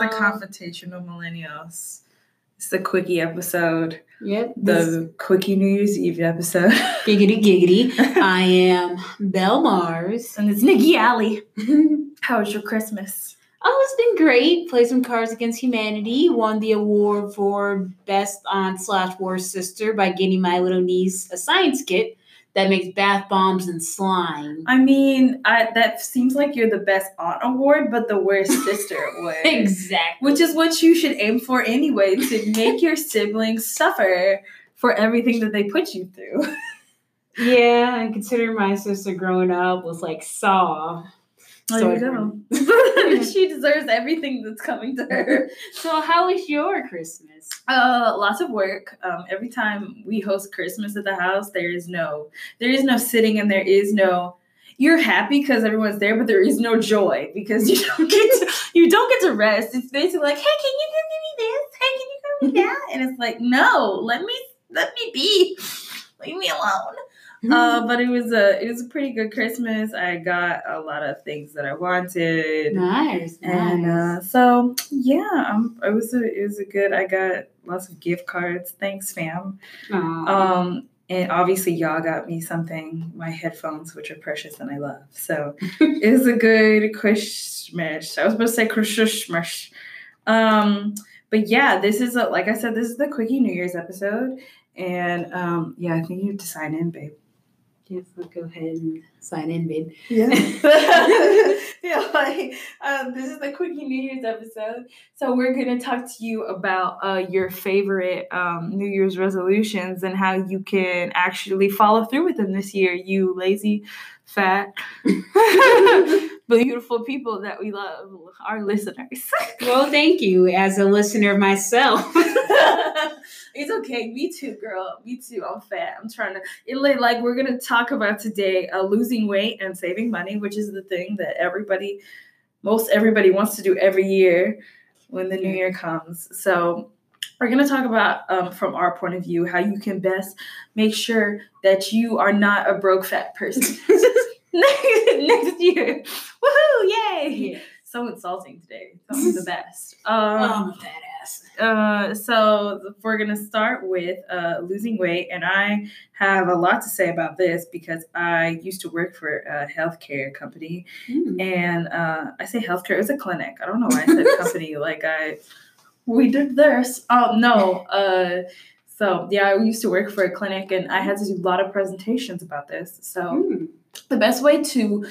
the um, confrontational millennials. It's the quickie episode. Yep. The quickie New Year's Eve episode. giggity giggity. I am Belle Mars. and it's Nikki Alley. How was your Christmas? Oh, it's been great. Played some Cards Against Humanity. Won the award for Best Aunt slash Worst Sister by getting my little niece a science kit that makes bath bombs and slime. I mean, I, that seems like you're the best aunt award, but the worst sister award. exactly. Which is what you should aim for anyway, to make your siblings suffer for everything that they put you through. Yeah, and considering my sister growing up was like Saw. There So you go. she deserves everything that's coming to her. So how was your Christmas? Uh, lots of work. Um, every time we host Christmas at the house, there is no, there is no sitting, and there is no. You're happy because everyone's there, but there is no joy because you don't get to, you don't get to rest. It's basically like, hey, can you give me this? Hey, can you give me that? And it's like, no, let me let me be, leave me alone. Uh, but it was a it was a pretty good Christmas. I got a lot of things that I wanted. nice, And nice. uh, so yeah, um, it was a it was a good. I got lots of gift cards. Thanks, fam. Aw. Um, and obviously y'all got me something. My headphones, which are precious and I love. So it was a good Christmas. I was supposed to say Christmas. Um, but yeah, this is a like I said, this is the quickie New Year's episode, and um, yeah, I think you have to sign in, babe. Yes, let's go ahead and sign in, babe. Yeah. yeah, like um, this is the Quickie New Year's episode. So we're gonna talk to you about uh, your favorite um, New Year's resolutions and how you can actually follow through with them this year. You lazy, fat, beautiful people that we love, our listeners. Well, thank you. As a listener myself, it's okay. Me too, girl. Me too. I'm fat. I'm trying to. It like, we're gonna talk about today uh, losing weight and saving money, which is the thing that everybody, most everybody wants to do every year when the new year comes. So we're gonna talk about um, from our point of view how you can best make sure that you are not a broke fat person next year. Woohoo! Yay! So insulting today. So the best. Um, I'm a fat ass. Uh, so we're gonna start with uh, losing weight, and I have a lot to say about this because I used to work for a healthcare company, Mm. and uh, I say healthcare, it's a clinic. I don't know why I said company. Like I, we did this. Oh no. Uh, so yeah, I used to work for a clinic, and I had to do a lot of presentations about this. So Mm. the best way to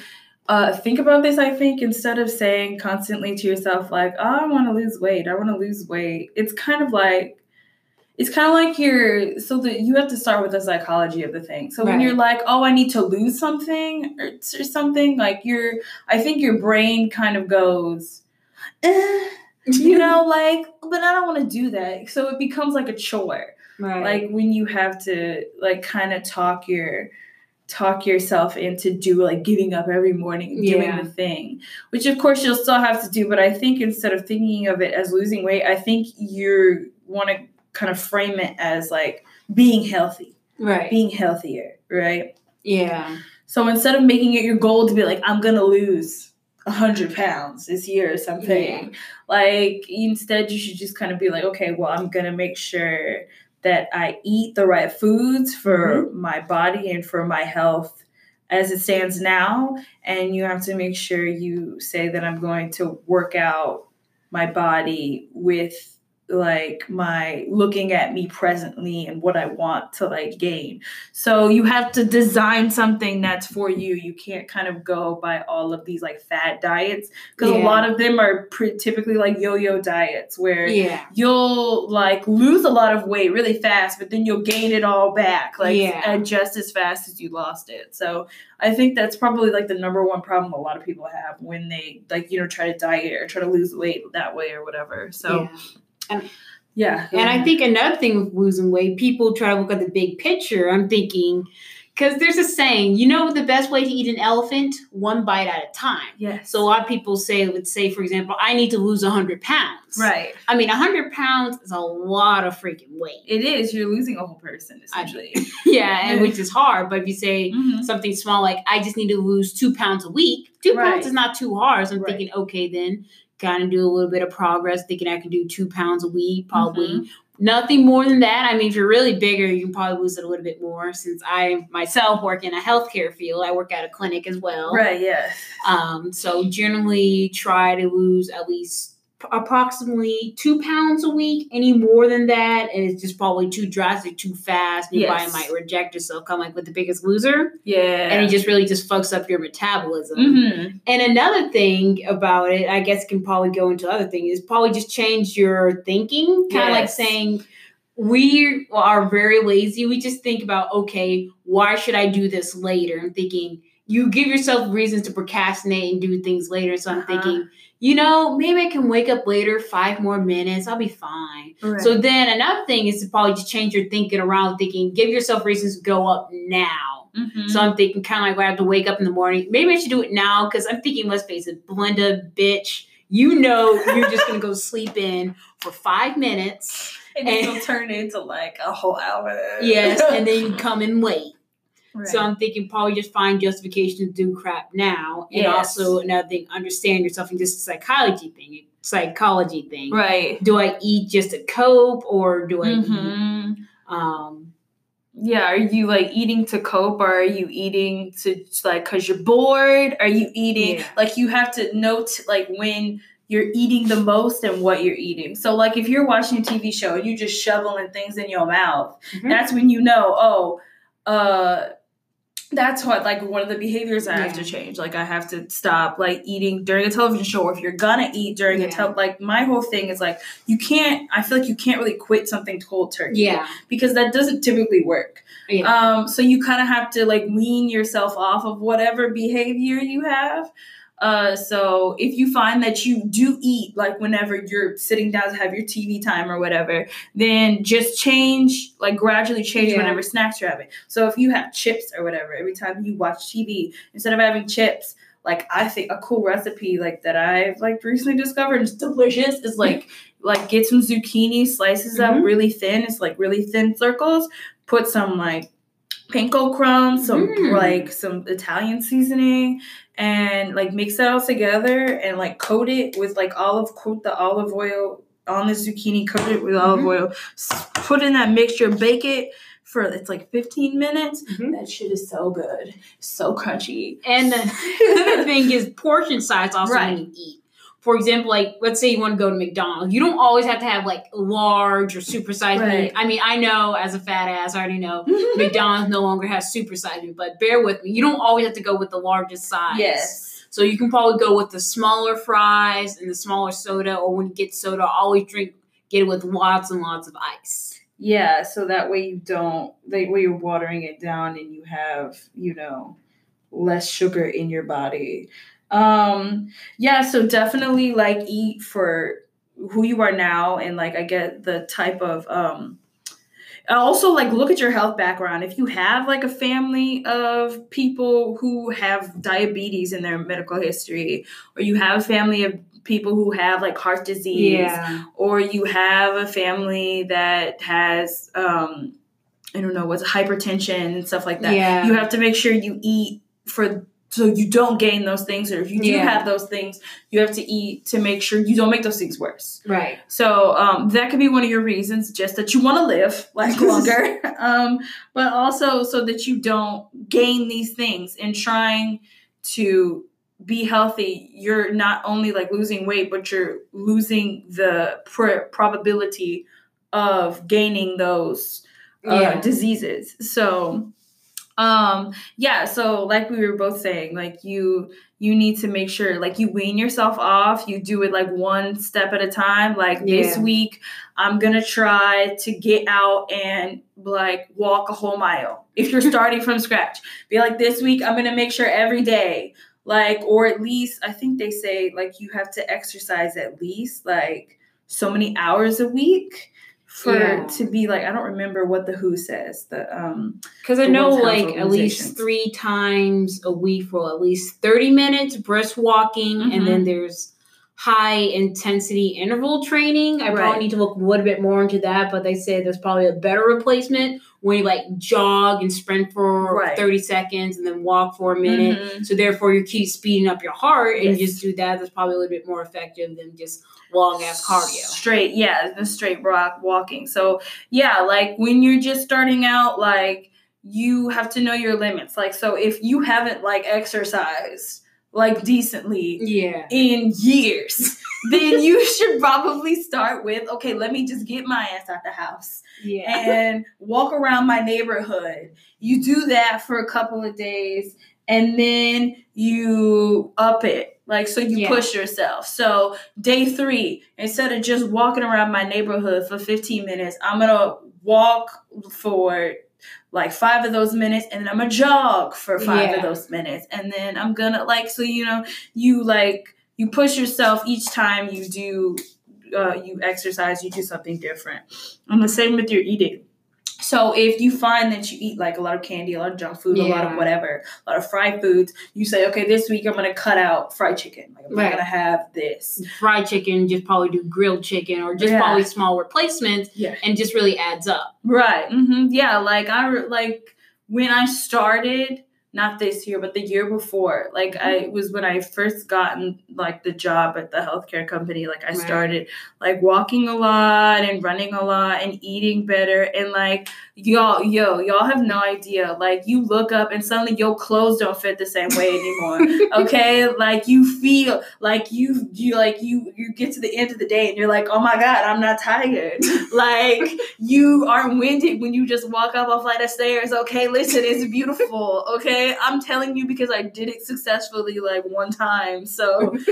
uh, think about this, I think, instead of saying constantly to yourself, like, oh, I want to lose weight, I want to lose weight, it's kind of like, it's kind of like you're, so that you have to start with the psychology of the thing. So when you're like, oh, I need to lose something or, or something, like you're, I think your brain kind of goes, eh, you know, like, but I don't want to do that. So it becomes like a chore right. like when you have to like kind of talk your talk yourself into do like getting up every morning and doing Yeah. the thing which of course you'll still have to do but i think instead of thinking of it as losing weight i think you want to kind of frame it as like being healthy right. being healthier right yeah. so instead of making it your goal to be like i'm gonna lose 100 pounds this year or something like instead you should just kind of be like okay well i'm gonna make sure that i eat the right foods for mm-hmm. my body and for my health as it stands now. And you have to make sure you say that i'm going to work out my body with like my looking at me presently and what i want to like gain so you have to design something that's for you you can't kind of go by all of these like fad diets because a lot of them are pre- typically like yo-yo diets where Yeah. you'll like lose a lot of weight really fast but then you'll gain it all back like Yeah. just as fast as you lost it so i think that's probably like the number one problem a lot of people have when they like you know try to diet or try to lose weight that way or whatever so yeah. Yeah, And I think another thing with losing weight, people try to look at the big picture. I'm thinking, because there's a saying, you know, the best way to eat an elephant, one bite at a time. yes So a lot of people say, would say, for example, I need to lose 100 pounds. right I mean, 100 pounds is a lot of freaking weight. it is you're losing a whole person essentially yeah, and which is hard. But if you say Mhm. something small like, I just need to lose two pounds a week, two Right. pounds is not too hard. So I'm Right. thinking, okay, then kind of do a little bit of progress, thinking I can do two pounds a week, probably Mhm. Nothing more than that. I mean, if you're really bigger, you can probably lose it a little bit more. Since I myself work in a healthcare field, I work at a clinic as well. Right, yeah. Um, so generally try to lose at least approximately two pounds a week. Any more than that, and it's just probably too drastic, too fast. Your Yes. body might reject yourself, kind of like with the biggest loser, Yeah. and it just really just fucks up your metabolism. Mhm. And another thing about it, I guess can probably go into other things, is probably just change your thinking. Kind of like saying, we are very lazy. We just think about, okay, why should I do this later? I'm thinking, you give yourself reasons to procrastinate and do things later. So I'm Uh-huh. thinking, you know, maybe I can wake up later, five more minutes, I'll be fine. Right. So then another thing is to probably just change your thinking around, thinking, give yourself reasons to go up now. Mhm. So I'm thinking kind of like when I have to wake up in the morning. Maybe I should do it now because I'm thinking, let's face it, Belinda, bitch, you know you're just gonna go sleep in for five minutes. and and- it'll turn into like a whole hour. Yes, and then you come in late. Right. So I'm thinking probably just find justification to do crap now. And Yes. also another thing, understand yourself and just a psychology thing. Psychology thing. right. Do I eat just to cope or do I eat Mhm. um Yeah, are you like eating to cope or are you eating to like cuz you're bored? Are you eating Yeah. like you have to note like when you're eating the most and what you're eating. So like if you're watching a TV show and you just shoveling things in your mouth, Mhm. that's when you know, oh, uh that's what like one of the behaviors I have to change. Like I have to stop like eating during a television show. Or if you're gonna eat during a Yeah. tel like my whole thing is like you can't. I feel like you can't really quit something cold turkey. yeah. because that doesn't typically work. Yeah. Um, so you kind of have to like wean yourself off of whatever behavior you have. Uh, so if you find that you do eat like whenever you're sitting down to have your TV time or whatever, then just change, like gradually change Yeah. whatever snacks you're having. So if you have chips or whatever, every time you watch TV, instead of having chips, like I think a cool recipe like that I've like recently discovered is delicious is like like get some zucchini slices up Mhm. really thin. It's like really thin circles. Put some like panko crumbs, some Mm. like some Italian seasoning, and like mix that all together and like coat it with like olive coat the olive oil on the zucchini, coat it with olive Mhm. oil, put in that mixture, bake it for it's like 15 minutes. Mhm. That shit is so good. So crunchy. And the other thing is portion size also Right. when you eat. For example, like let's say you want to go to McDonald's, you don't always have to have like large or super size Right. meat. I mean, I know as a fat ass, I already know McDonald's no longer has super size meat, but bear with me. You don't always have to go with the largest size. yes. So you can probably go with the smaller fries and the smaller soda, or when you get soda, always drink get it with lots and lots of ice. Yeah, so that way you don't that way you're watering it down and you have, you know, less sugar in your body. Um yeah, so definitely like eat for who you are now and like I get the type of um also like look at your health background. If you have like a family of people who have diabetes in their medical history or you have a family of people who have like heart disease yeah. or you have a family that has um I don't know what's hypertension and stuff like that. Yeah. You have to make sure you eat for so you don't gain those things or if you do Yeah. have those things, you have to eat to make sure you don't make those things worse. Right. So um, that could be one of your reasons, just that you want to live like longer, um, but also so that you don't gain these things in trying to be healthy. You're not only like losing weight, but you're losing the pr- probability of gaining those uh, Yeah. diseases. So um yeah so like we were both saying like you you need to make sure like you wean yourself off you do it like one step at a time like this week i'm gonna try to get out and like walk a whole mile. If you're starting from scratch be like this week i'm gonna make sure every day like or at least i think they say like you have to exercise at least like so many hours a week for Yeah. to be like i don't remember what the who says the um Because I know, like, at least three times a week for at least 30 minutes brisk walking. Mhm. And then there's, high intensity interval training. I Right. probably need to look a little bit more into that, but they say there's probably a better replacement when you like jog and sprint for Right. 30 seconds and then walk for a minute. Mhm. So therefore you keep speeding up your heart and Yes. just do that. That's probably a little bit more effective than just long ass cardio. Straight, yeah, the straight rock walking. So yeah, like when you're just starting out, like you have to know your limits. Like so if you haven't like exercised like decently Yeah. in years, then you should probably start with okay, let me just get my ass out the house Yeah. and walk around my neighborhood. You do that for a couple of days and then you up it. Like, so you Yeah. push yourself. So, day three, instead of just walking around my neighborhood for 15 minutes, I'm gonna walk for like five of those minutes and then I'm gonna jog for five Yeah. of those minutes. And then I'm gonna, like, so you know, you like, you push yourself each time you do uh, you exercise, you do something different. And the same with your eating. So if you find that you eat like a lot of candy, a lot of junk food, a lot of whatever, a lot of fried foods, you say, okay, this week I'm gonna cut out fried chicken. Like I'm Right. not gonna have this. Fried chicken, just probably do grilled chicken or just Yeah. probably small replacements Yeah. and just really adds up. Right. Mm-hmm. Yeah. Like I like when I started, not this year, but the year before. Like I mm-hmm. was when I first gotten like the job at the healthcare company. Like I Right. started like walking a lot and running a lot and eating better and like y'all yo y'all have no idea. Like you look up and suddenly your clothes don't fit the same way anymore. okay like you feel like you you like you you get to the end of the day and you're like oh my god i'm not tired like you aren't winded when you just walk up a flight of stairs okay listen it's beautiful okay i'm telling you because i did it successfully like one time. So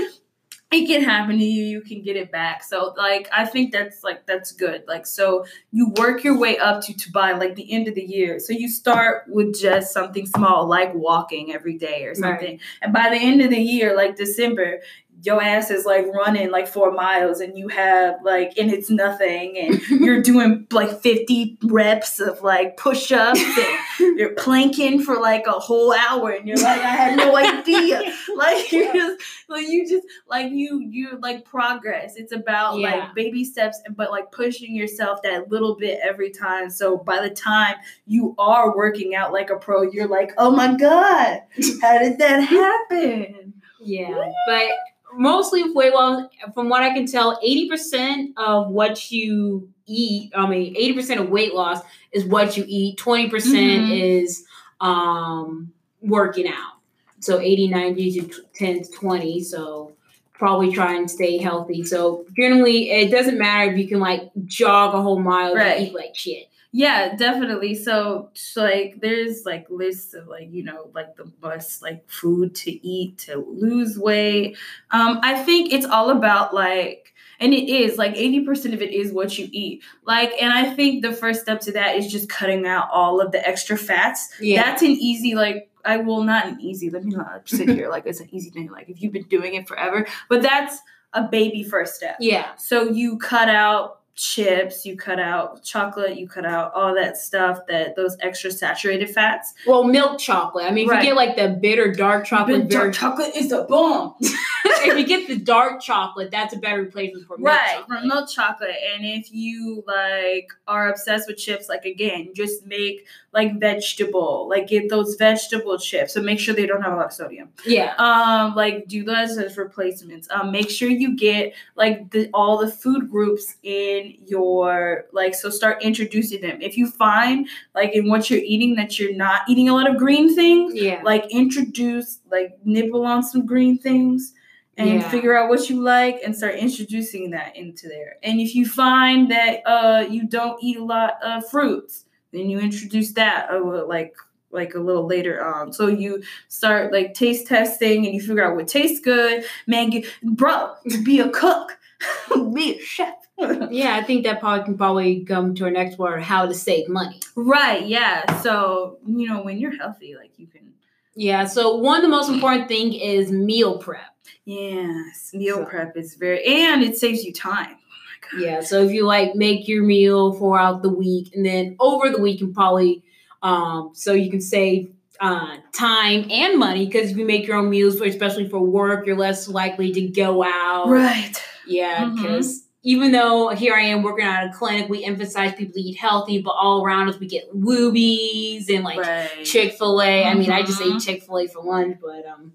it can happen to you. You can get it back. So like i think that's like that's good. Like so you work your way up to to by like the end of the year. So you start with just something small like walking every day or something. And by the end of the year like december your ass is like running like four miles and you have like and it's nothing and you're doing like 50 reps of like push-ups and you're planking for like a whole hour and you're like i had no idea. Like you just like you just like you you like progress. It's about Yeah. like baby steps and but like pushing yourself that little bit every time. So by the time you are working out like a pro you're like oh my god how did that happen? Yeah, but mostly with weight loss, from what I can tell, eighty percent of what you eat, I mean, eighty percent of weight loss is what you eat. Twenty percent Mhm. is um, working out. So 80, 90 to 10 to 20. So probably try and stay healthy. So generally, it doesn't matter if you can like jog a whole mile Right. and eat like shit. Yeah, definitely. So, so, like, there's like lists of like you know like the best like food to eat to lose weight. Um, I think it's all about like, and it is like eighty percent of it is what you eat. Like, and I think the first step to that is just cutting out all of the extra fats. Yeah. That's an easy like. I will not an easy. Let me not sit here like it's an easy thing. Like if you've been doing it forever, but that's a baby first step. yeah. So you cut out chips, you cut out chocolate, you cut out all that stuff that those extra saturated fats. Well, milk chocolate. I mean, if you get like the bitter dark chocolate, But dark chocolate is the bomb. if you get the dark chocolate, that's a better replacement for milk right, chocolate. from milk chocolate. And if you like are obsessed with chips, like again, just make like vegetable, like get those vegetable chips. So make sure they don't have a lot of sodium. Yeah. um like do those as replacements um make sure you get like the all the food groups in your like so start introducing them if you find like in what you're eating that you're not eating a lot of green things Yeah. like introduce like nibble on some green things and Yeah. figure out what you like and start introducing that into there and if you find that uh you don't eat a lot of fruits then you introduce that uh, like like a little later on so you start like taste testing and you figure out what tastes good man get, bro be a cook be a chef Yeah, I think that probably can probably come to our next word, how to save money. right yeah so you know when you're healthy like you can Yeah, so one of the most important thing is meal prep. Yes meal So- prep is very and it saves you time Yeah, so if you like make your meal for out the week and then over the week and probably um so you can save uh, time and money because if you make your own meals, for, especially for work, you're less likely to go out. Right. Yeah, because even though here I am working at a clinic, we emphasize people to eat healthy, but all around us we get Woobies and like right. Chick Fil A. I mean, I just ate Chick Fil A for lunch, but um,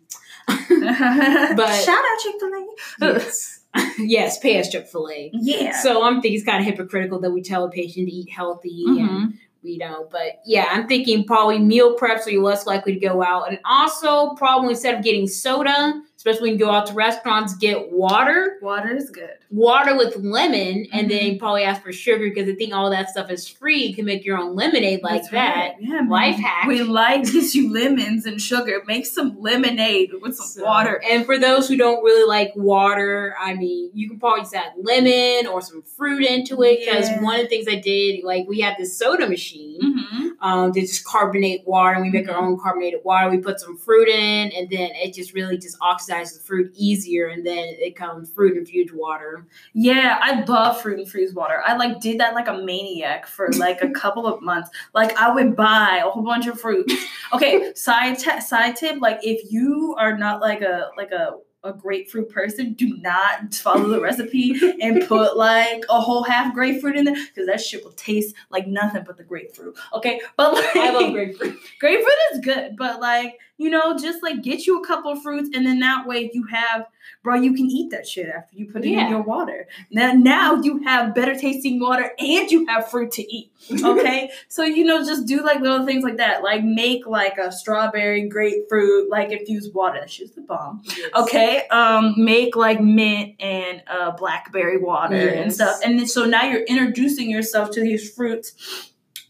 but shout out Chick Fil A. yes, yes, pay Chick Fil A. Yeah. So I'm thinking it's kind of hypocritical that we tell a patient to eat healthy and Mhm. you know, but yeah, I'm thinking probably meal prep so you're less likely to go out. And also probably instead of getting soda, especially when you go out to restaurants, get water. water is good. Water with lemon, and Mhm. then probably ask for sugar because I think all that stuff is free. You can make your own lemonade like That's that. right. Yeah, Life man. hack. We like gives you lemons and sugar. Make some lemonade with some So- water. And for those who don't really like water, I mean, you can probably just add lemon or some fruit into it. Because Yeah. one of the things I did, like, we have this soda machine. Mm-hmm. um, they just carbonate water and we make our own carbonated water. We put some fruit in and then it just really just oxidizes the fruit easier and then it comes fruit infused water. Yeah, I love fruit infused water. I like did that like a maniac for like a couple of months. Like I would buy a whole bunch of fruits. Okay, side t- side tip: like if you are not like a like a a grapefruit person, do not follow the recipe and put like a whole half grapefruit in there because that shit will taste like nothing but the grapefruit. Okay, but like I love grapefruit. grapefruit is good, but like you know, just like get you a couple of fruits, and then that way you have, bro, you can eat that shit after you put it Yeah. in your water. Now, now you have better tasting water, and you have fruit to eat. Okay, so you know, just do like little things like that, like make like a strawberry grapefruit like infused water. That shit's the bomb. Okay, um, make like mint and uh, blackberry water and stuff, and then so now you're introducing yourself to these fruits,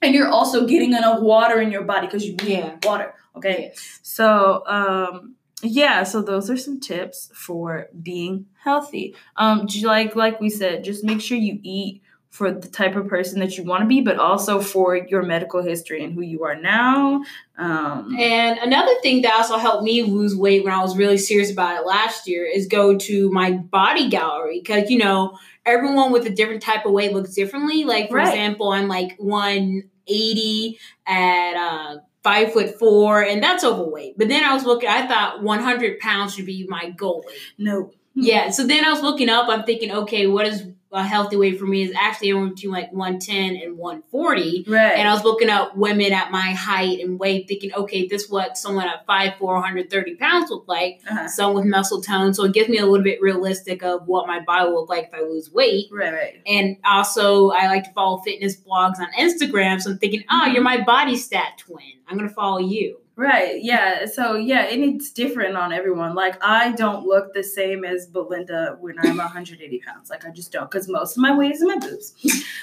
and you're also getting enough water in your body because you need Yeah. water. Okay, so um, yeah, so those are some tips for being healthy. Um, like like we said, just make sure you eat for the type of person that you want to be, but also for your medical history and who you are now. Um, And another thing that also helped me lose weight when I was really serious about it last year is go to my body gallery because you know everyone with a different type of weight looks differently. Like for Right. example, I'm like 180 at uh, five foot four, and that's overweight. But then I was looking, I thought 100 pounds should be my goal no. Yeah. So then I was looking up. I'm thinking, okay, what is a healthy weight for me? Is actually between like 110 and 140. Right. And I was looking up women at my height and weight, thinking, okay, this is what someone at 5'4", 130 pounds look like. uh-huh. Someone with muscle tone. So it gives me a little bit realistic of what my body will look like if I lose weight. Right, right. And also, I like to follow fitness blogs on Instagram. So I'm thinking, oh, you're my body stat twin. I'm going to follow you. Right. Yeah. So yeah, and it's different on everyone. Like I don't look the same as Belinda when I'm 180 pounds. Like I just don't, because most of my weight is in my boobs.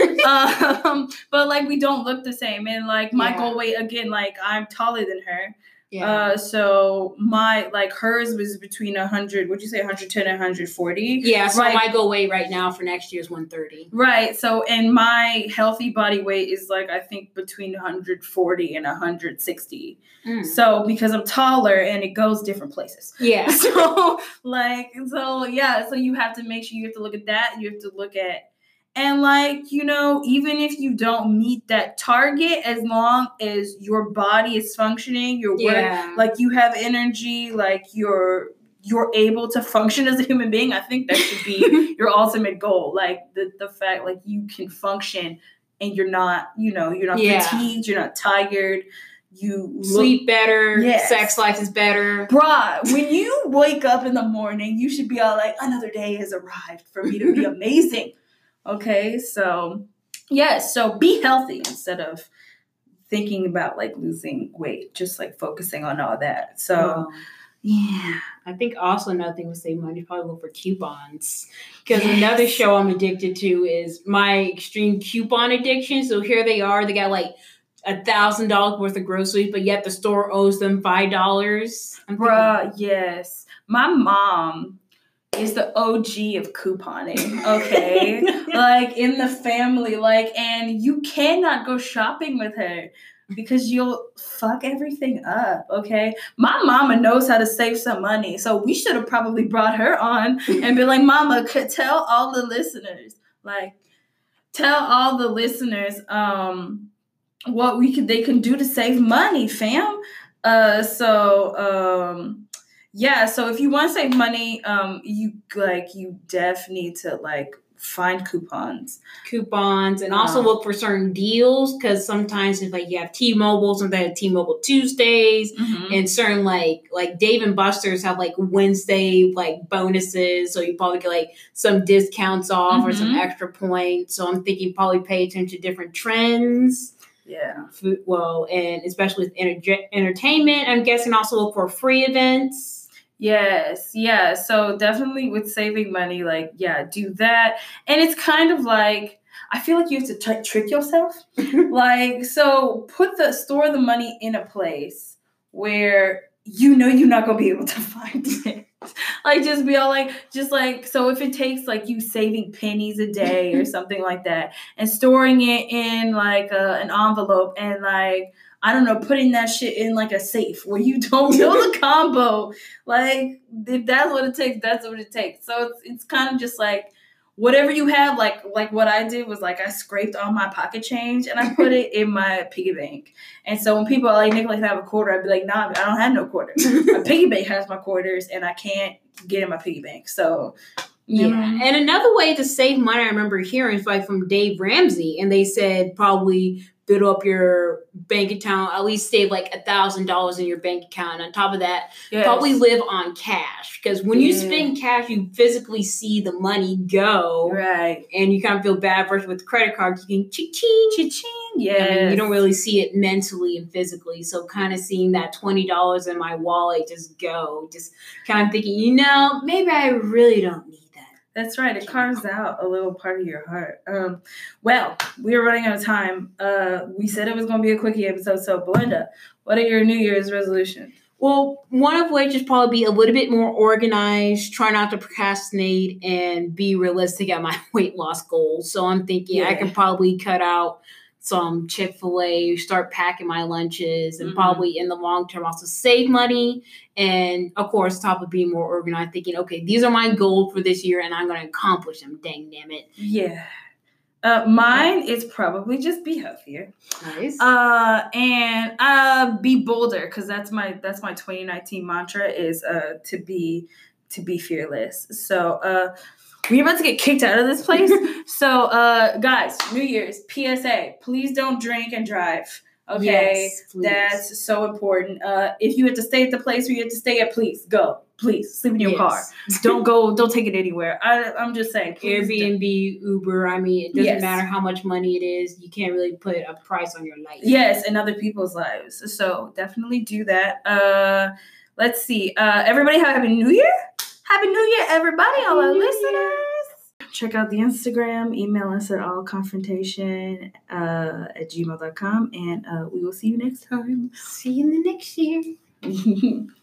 um, but like we don't look the same, and like my Yeah. goal weight again, like I'm taller than her. Uh, so my like hers was between 100. Would you say 110 and 140? yeah, so right. my goal weight right now for next year is 130. Right. So, and my healthy body weight is like I think between 140 and 160. Mm. So because I'm taller and it goes different places. Yeah. So like so yeah, so you have to make sure you have to look at that. You have to look at and like, you know, even if you don't meet that target, as long as your body is functioning, your work Yeah. like you have energy, like you're you're able to function as a human being, I think that should be your ultimate goal. Like the the fact like you can function and you're not, you know, you're not Yeah. fatigued, you're not tired, you look Sleep better. Yes. Sex life is better. Bruh, when you wake up in the morning, you should be all like, another day has arrived for me to be amazing. Okay, so yes, so be healthy instead of thinking about like losing weight, just like focusing on all that. So yeah. I think also another thing with saving money probably look for coupons. Because Yes. another show I'm addicted to is my extreme coupon addiction. So here they are, they got like a thousand dollars worth of groceries, but yet the store owes them five dollars. Bruh, yes. My mom is the OG of couponing, okay? like in the family, like, and you cannot go shopping with her because you'll fuck everything up, okay? My mama knows how to save some money, so we should have probably brought her on and be like, Mama, could tell all the listeners, like, tell all the listeners, um, what we could they can do to save money, fam. Uh, so um, yeah. So if you want to save money, um, you like you def need to like find coupons. coupons and also Um, look for certain deals because sometimes if like you have T-Mobile, sometimes have T-Mobile Tuesdays Mhm. and certain like like Dave and Buster's have like Wednesday like bonuses, so you probably get like some discounts off or some Mhm. extra points. So I'm thinking probably pay attention to different trends. Yeah. Food, well, and especially with enter- entertainment, I'm guessing also look for free events. Yes, yeah. So definitely with saving money, like yeah, do that. And it's kind of like I feel like you have to t- trick yourself. like so, put the store the money in a place where you know you're not gonna be able to find it. like just be all like just like so if it takes like you saving pennies a day or something like that and storing it in like a, an envelope and like I don't know, putting that shit in like a safe where you don't know the combo. Like if that's what it takes, that's what it takes. So it's it's kind of just like whatever you have, like like what I did was like I scraped all my pocket change and I put it in my piggy bank. And so when people are like, Nick, like have a quarter, I'd be like, nah, I don't have no quarter. my piggy bank has my quarters and I can't get in my piggy bank. So Yeah. know. And another way to save money, I remember hearing like from Dave Ramsey, and they said probably build up your bank account, at least save like a thousand dollars in your bank account. And on top of that, Yes. probably live on cash. Because when you Yeah. spend cash, you physically see the money go. right. And you kind of feel bad versus with credit cards, you can ching ching. Cha-ching. I Yes. mean, you don't really see it mentally and physically. So kind of seeing that twenty dollars in my wallet just go, just kind of thinking, you know, maybe I really don't need. That's right. It carves out a little part of your heart. Um, well, we're running out of time. Uh, we said it was going to be a quickie episode. So, Belinda, what are your New Year's resolutions? Well, one of which is probably be a little bit more organized, try not to procrastinate, and be realistic at my weight loss goals. So I'm thinking I can probably cut out some Chick fil A, start packing my lunches, and Mhm. probably in the long term also save money. And of course, top of being more organized, thinking, okay, these are my goals for this year, and I'm going to accomplish them. Dang, damn it. Yeah. Uh, mine is probably just be healthier. Nice. Uh, and uh, be bolder because that's my that's my 2019 mantra is uh to be to be fearless. So uh, we're about to get kicked out of this place. so uh, guys, New Year's PSA: please don't drink and drive. Okay, Yes, that's so important. Uh, if you have to stay at the place where you have to stay at, please go. Please sleep in your Yes. car. Don't go. Don't take it anywhere. I, I'm just saying. Airbnb, Uber. I mean, it doesn't Yes. matter how much money it is. You can't really put a price on your life. Yes, and other people's lives. So definitely do that. Uh let's see. Uh everybody have a happy new year. Happy New Year, everybody, all our New listeners. Check out the Instagram, email us at allconfrontation uh, at gmail.com, and uh, we will see you next time. See you in the next year.